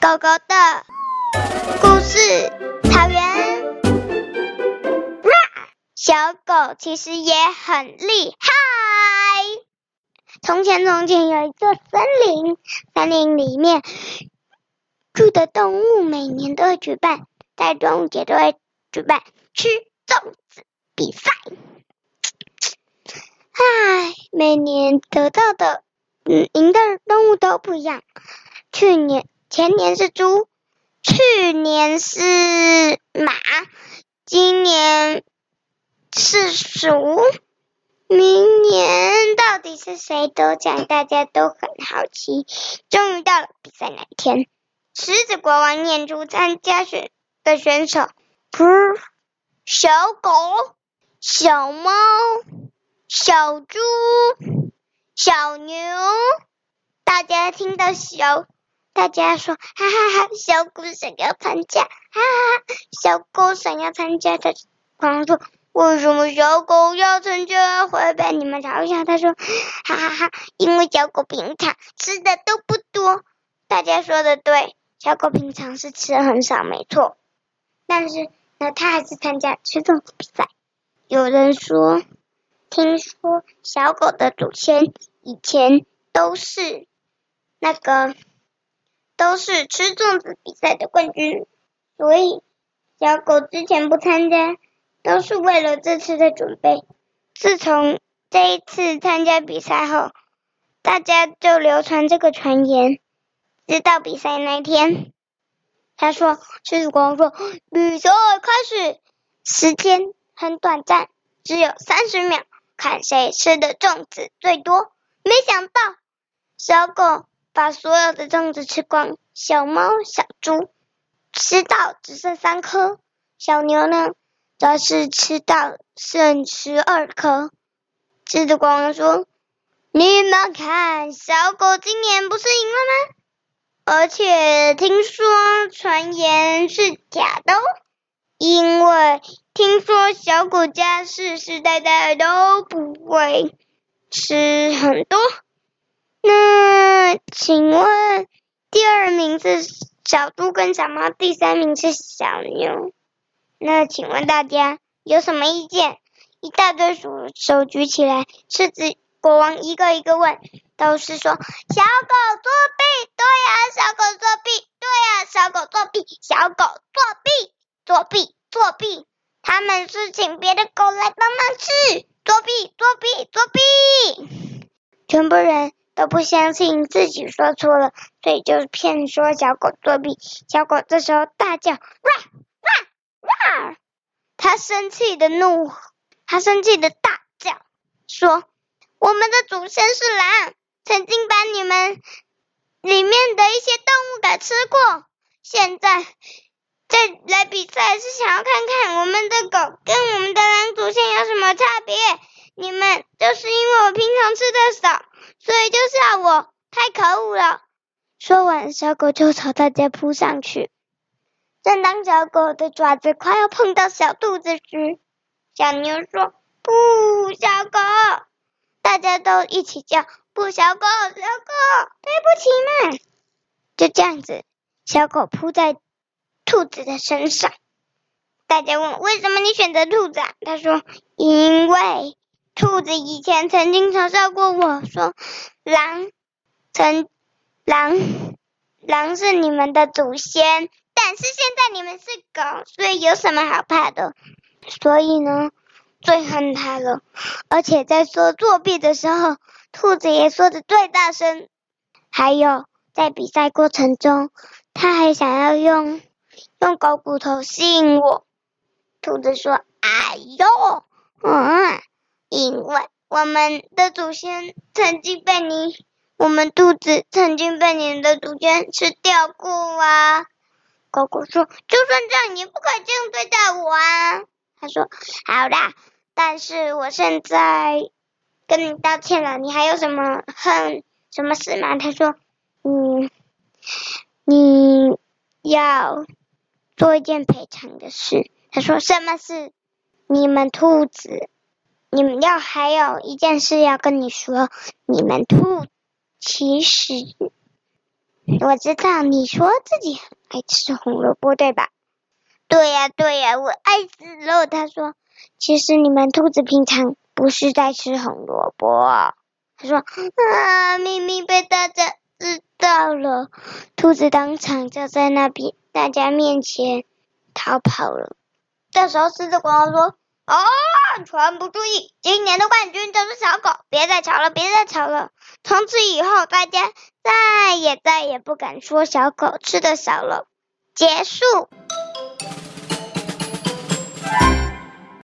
狗狗的故事，草原。小狗其实也很厉害。从前，从前有一座森林，森林里面住的动物每年都会举办，在端午节都会举办吃粽子比赛。唉，每年得到的，嗯，赢的动物都不一样。去年、前年是猪，去年是马，今年是鼠，明年到底是谁得奖？大家都很好奇。终于到了比赛那一天，狮子国王念出参加选的选手：噗，小狗、小猫、小猪、小牛。大家听到小，大家说哈哈哈，小狗想要参加，哈哈哈，小狗想要参加。他国王说。为什么小狗要参加？会被你们嘲笑。他说：“哈哈哈，因为小狗平常吃的都不多。”大家说的对，小狗平常是吃的很少，没错。但是呢，他还是参加吃粽子比赛。有人说，听说小狗的祖先以前都是那个都是吃粽子比赛的冠军，所以小狗之前不参加。都是为了这次的准备。自从这一次参加比赛后，大家就流传这个传言。直到比赛那天，他说：“狮子国王说，比赛开始，时间很短暂，只有三十秒，看谁吃的粽子最多。”没想到，小狗把所有的粽子吃光，小猫、小猪吃到只剩三颗，小牛呢？则是吃到剩十二颗。狮子国王说：“你们看，小狗今年不是赢了吗？而且听说传言是假的哦，因为听说小狗家世世代代都不会吃很多。那请问，第二名是小猪跟小猫，第三名是小牛。”那请问大家有什么意见？一大堆手手举起来，狮子国王一个一个问，都是说小狗作弊，对呀、小狗作弊，对呀、小狗作弊，小狗作弊，作弊，作弊，他们是请别的狗来帮忙吃，作弊，作弊，作弊，全部人都不相信自己说错了，所以就骗说小狗作弊。小狗这时候大叫，哇！哇哇！他生气的怒，他生气的大叫，说：“我们的祖先是狼，曾经把你们里面的一些动物给吃过。现在再来比赛，是想要看看我们的狗跟我们的狼祖先有什么差别。你们就是因为我平常吃的少，所以就笑我，太可恶了。”小狗就朝大家扑上去。正当小狗的爪子快要碰到小兔子时，小牛说：“不，小狗！”大家都一起叫：“不，小狗，小狗，对不起嘛！”就这样子，小狗扑在兔子的身上。大家问：“为什么你选择兔子啊？”他说：“因为兔子以前曾经嘲笑过我说，狼曾狼狼是你们的祖先。”但是现在你们是狗，所以有什么好怕的？所以呢，最恨他了。而且在说作弊的时候，兔子也说的最大声。还有在比赛过程中，他还想要用用狗骨头吸引我。兔子说：“哎呦，嗯，因为我们的祖先曾经被你，我们兔子曾经被你的祖先吃掉过啊。”狗狗说：“就算这样，你不可以这样对待我啊！”他说：“好啦，但是我现在跟你道歉了。你还有什么恨什么事吗？”他说：“嗯，你要做一件赔偿的事。”他说：“什么事？你们兔子，你们要还有一件事要跟你说。你们兔其实我知道你说自己很爱吃红萝卜，对吧？对呀，对呀，我爱吃肉。他说：“其实你们兔子平常不是在吃红萝卜。”他说：“啊，明明被大家知道了。”兔子当场就在那边大家面前逃跑了。这时候狮子国王说：“哦，全不注意，今年的冠军就是小狗，别再吵了，别再吵了。从此以后，大家再也再也不敢说小狗吃的少了。”结束。